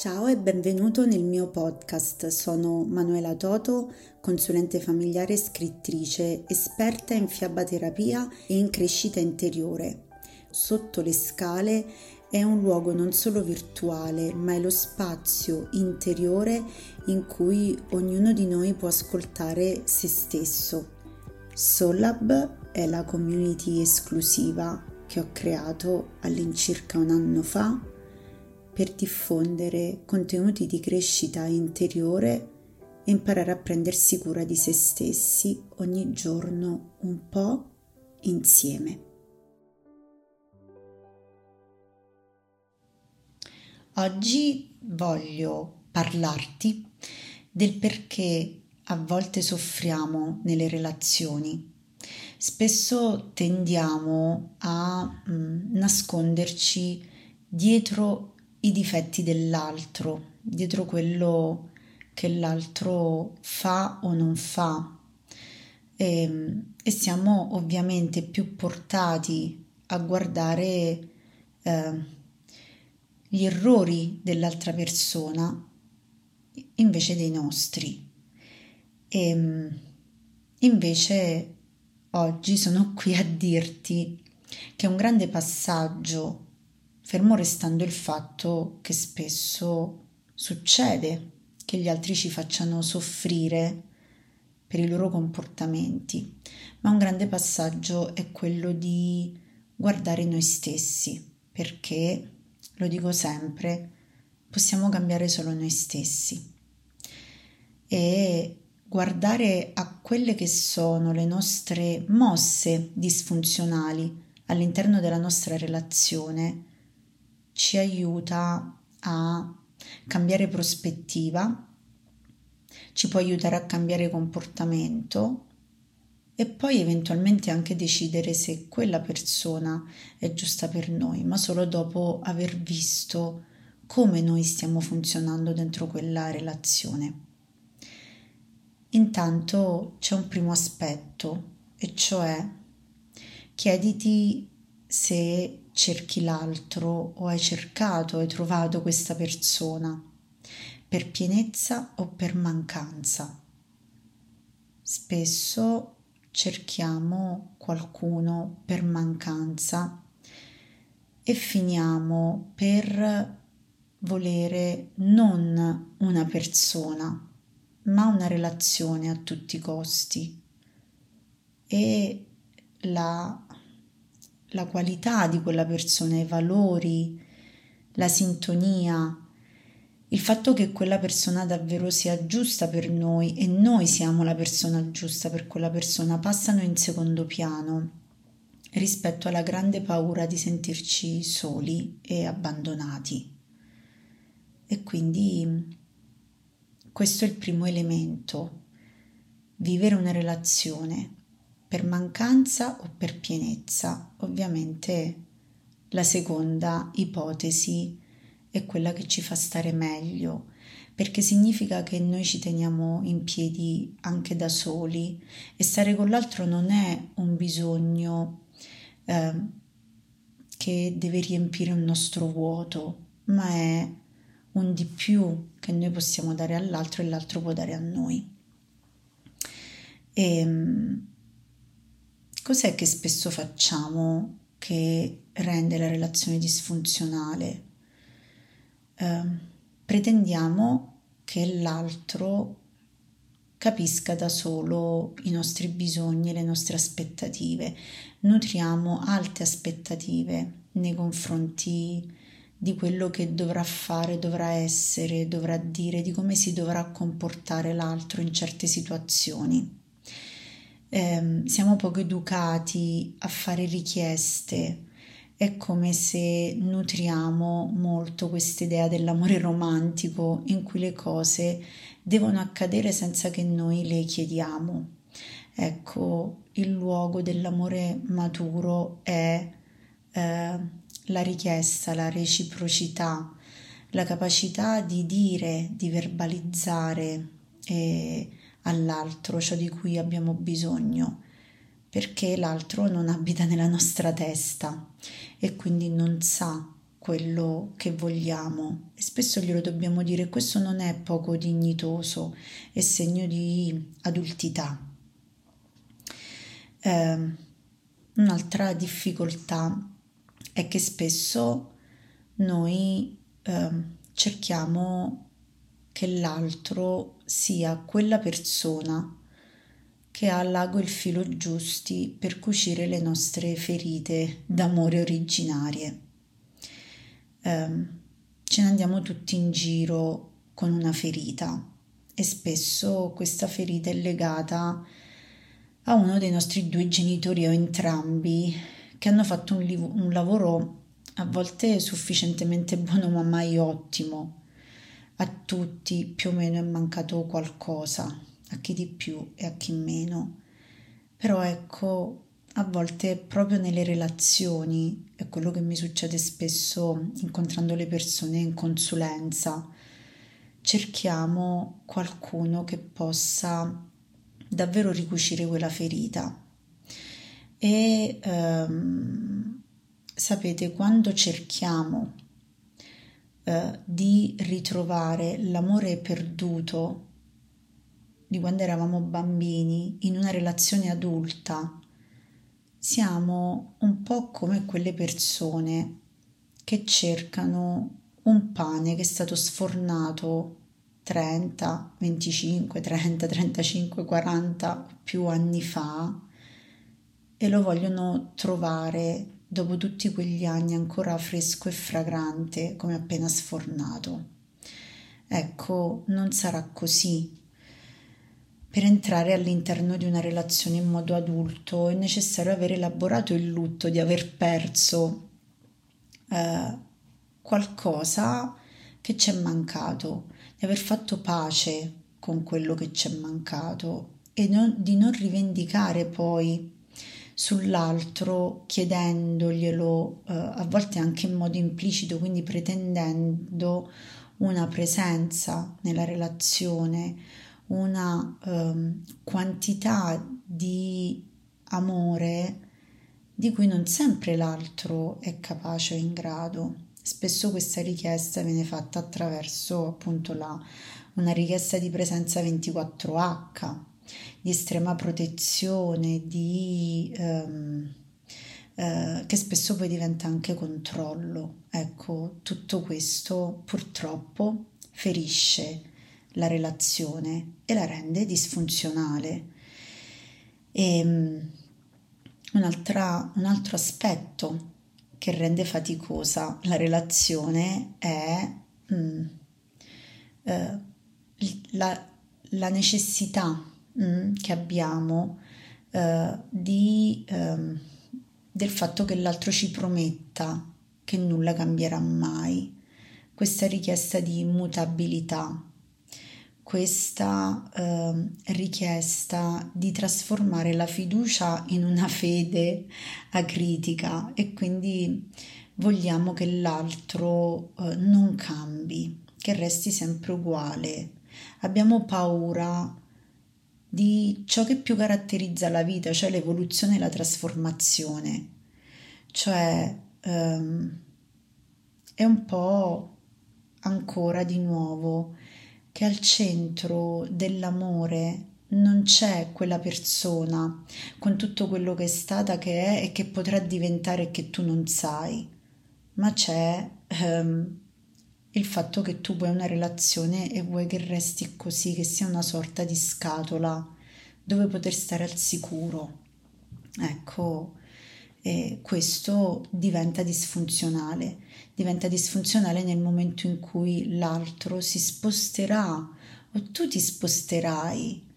Ciao e benvenuto nel mio podcast. Sono Manuela Toto, consulente familiare e scrittrice, esperta in fiabaterapia e in crescita interiore. Sotto le scale è un luogo non solo virtuale, ma è lo spazio interiore in cui ognuno di noi può ascoltare se stesso. Solab è la community esclusiva che ho creato all'incirca un anno fa per diffondere contenuti di crescita interiore e imparare a prendersi cura di se stessi ogni giorno un po' insieme. Oggi voglio parlarti del perché a volte soffriamo nelle relazioni. Spesso tendiamo a mm, nasconderci dietro i difetti dell'altro, dietro quello che l'altro fa o non fa. E, ehm, e siamo ovviamente più portati a guardare eh, gli errori dell'altra persona invece dei nostri. E ehm, invece oggi sono qui a dirti che un grande passaggio fermo restando il fatto che spesso succede che gli altri ci facciano soffrire per i loro comportamenti, ma un grande passaggio è quello di guardare noi stessi, perché, lo dico sempre, possiamo cambiare solo noi stessi. E guardare a quelle che sono le nostre mosse disfunzionali all'interno della nostra relazione ci aiuta a cambiare prospettiva, ci può aiutare a cambiare comportamento e poi eventualmente anche decidere se quella persona è giusta per noi, ma solo dopo aver visto come noi stiamo funzionando dentro quella relazione. Intanto c'è un primo aspetto, e cioè chiediti se cerchi l'altro o hai cercato, hai trovato questa persona per pienezza o per mancanza. Spesso cerchiamo qualcuno per mancanza e finiamo per volere non una persona, ma una relazione a tutti i costi. E la la qualità di quella persona, i valori, la sintonia, il fatto che quella persona davvero sia giusta per noi e noi siamo la persona giusta per quella persona passano in secondo piano rispetto alla grande paura di sentirci soli e abbandonati. E quindi questo è il primo elemento, vivere una relazione per mancanza o per pienezza. Ovviamente la seconda ipotesi è quella che ci fa stare meglio, perché significa che noi ci teniamo in piedi anche da soli e stare con l'altro non è un bisogno eh, che deve riempire un nostro vuoto, ma è un di più che noi possiamo dare all'altro e l'altro può dare a noi. E, ehm, Cos'è che spesso facciamo che rende la relazione disfunzionale? Eh, pretendiamo che l'altro capisca da solo i nostri bisogni e le nostre aspettative. Nutriamo alte aspettative nei confronti di quello che dovrà fare, dovrà essere, dovrà dire, di come si dovrà comportare l'altro in certe situazioni eh, siamo poco educati a fare richieste. È come se nutriamo molto questa idea dell'amore romantico in cui le cose devono accadere senza che noi le chiediamo. Ecco, il luogo dell'amore maturo è eh, la richiesta, la reciprocità, la capacità di dire, di verbalizzare. Eh, all'altro ciò di cui abbiamo bisogno, perché l'altro non abita nella nostra testa e quindi non sa quello che vogliamo e spesso glielo dobbiamo dire questo non è poco dignitoso, è segno di adultità. Eh, un'altra difficoltà è che spesso noi eh, cerchiamo che l'altro sia quella persona che ha al lago il filo giusti per cucire le nostre ferite d'amore originarie. Eh, ce ne andiamo tutti in giro con una ferita e spesso questa ferita è legata a uno dei nostri due genitori o entrambi che hanno fatto un, liv- un lavoro a volte sufficientemente buono ma mai ottimo. A tutti più o meno è mancato qualcosa, a chi di più e a chi meno. Però ecco, a volte proprio nelle relazioni, è quello che mi succede spesso incontrando le persone in consulenza, cerchiamo qualcuno che possa davvero ricucire quella ferita. E ehm, sapete, quando cerchiamo eh, di ritrovare l'amore perduto di quando eravamo bambini in una relazione adulta, siamo un po' come quelle persone che cercano un pane che è stato sfornato 30, 25, 30, 35, 40 più anni fa e lo vogliono trovare dopo tutti quegli anni ancora fresco e fragrante come appena sfornato. Ecco, non sarà così. Per entrare all'interno di una relazione in modo adulto è necessario aver elaborato il lutto di aver perso eh, qualcosa che ci è mancato di aver fatto pace con quello che ci è mancato e non, di non rivendicare poi sull'altro chiedendoglielo eh, a volte anche in modo implicito, quindi pretendendo una presenza nella relazione, una um, quantità di amore di cui non sempre l'altro è capace o in grado. Spesso questa richiesta viene fatta attraverso appunto la, una richiesta di presenza 24H, di estrema protezione, di, um, uh, che spesso poi diventa anche controllo. Ecco, tutto questo purtroppo ferisce la relazione e la rende disfunzionale. E, um, un altro aspetto che rende faticosa la relazione è mm, eh, la, la, necessità mm, che abbiamo eh, di, eh, del fatto che l'altro ci prometta che nulla cambierà mai, questa richiesta di immutabilità questa eh, richiesta di trasformare la fiducia in una fede acritica e quindi vogliamo che l'altro eh, non cambi, che resti sempre uguale. Abbiamo paura di ciò che più caratterizza la vita, cioè l'evoluzione e la trasformazione. Cioè ehm, è un po' ancora di nuovo che al centro dell'amore non c'è quella persona con tutto quello che è stata, che è e che potrà diventare e che tu non sai, ma c'è ehm, il fatto che tu vuoi una relazione e vuoi che resti così, che sia una sorta di scatola dove poter stare al sicuro. Ecco, e questo diventa disfunzionale. Diventa disfunzionale nel momento in cui l'altro si sposterà o tu ti sposterai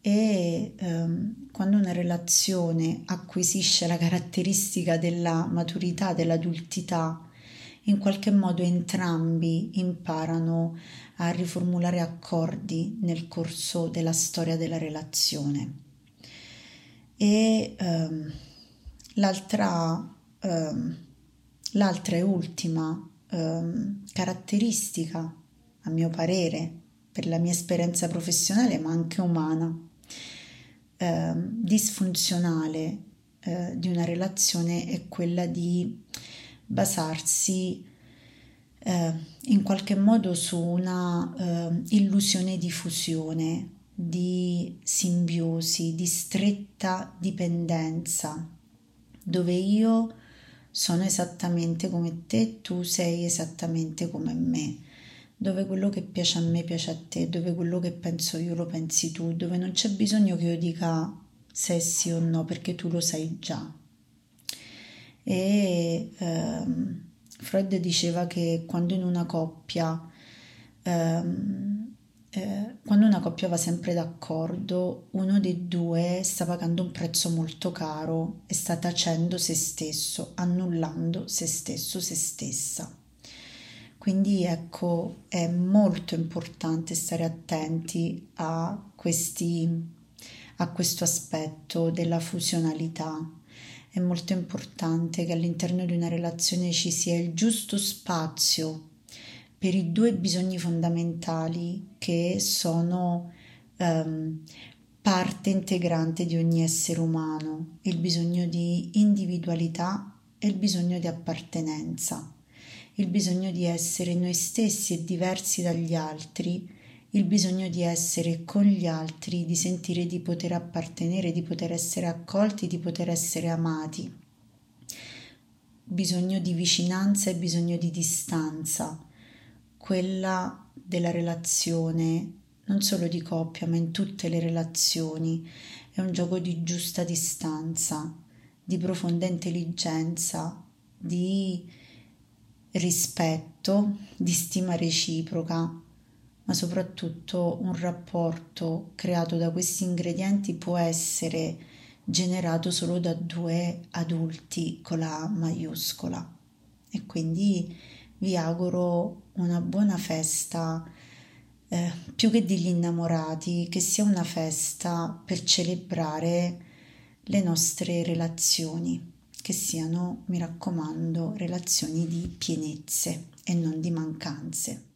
e ehm, quando una relazione acquisisce la caratteristica della maturità, dell'adultità, in qualche modo entrambi imparano a riformulare accordi nel corso della storia della relazione. E ehm, L'altra, ehm, l'altra e ultima ehm, caratteristica, a mio parere, per la mia esperienza professionale ma anche umana, ehm, disfunzionale eh, di una relazione è quella di basarsi eh, in qualche modo su una eh, illusione di fusione, di simbiosi, di stretta dipendenza, dove io sono esattamente come te, tu sei esattamente come me, dove quello che piace a me piace a te, dove quello che penso io lo pensi tu, dove non c'è bisogno che io dica se sì o no perché tu lo sai già. E ehm, Freud diceva che quando in una coppia ehm, eh, quando una coppia va sempre d'accordo, uno dei due sta pagando un prezzo molto caro e sta tacendo se stesso, annullando se stesso, se stessa. Quindi ecco, è molto importante stare attenti a, questi, a questo aspetto della fusionalità. È molto importante che all'interno di una relazione ci sia il giusto spazio per i due bisogni fondamentali che sono um, parte integrante di ogni essere umano, il bisogno di individualità e il bisogno di appartenenza, il bisogno di essere noi stessi e diversi dagli altri, il bisogno di essere con gli altri, di sentire di poter appartenere, di poter essere accolti, di poter essere amati, bisogno di vicinanza e bisogno di distanza. Quella della relazione, non solo di coppia, ma in tutte le relazioni, è un gioco di giusta distanza, di profonda intelligenza, di rispetto, di stima reciproca, ma soprattutto un rapporto creato da questi ingredienti può essere generato solo da due adulti con la maiuscola. E quindi vi auguro una buona festa, eh, più che degli innamorati, che sia una festa per celebrare le nostre relazioni, che siano, mi raccomando, relazioni di pienezze e non di mancanze.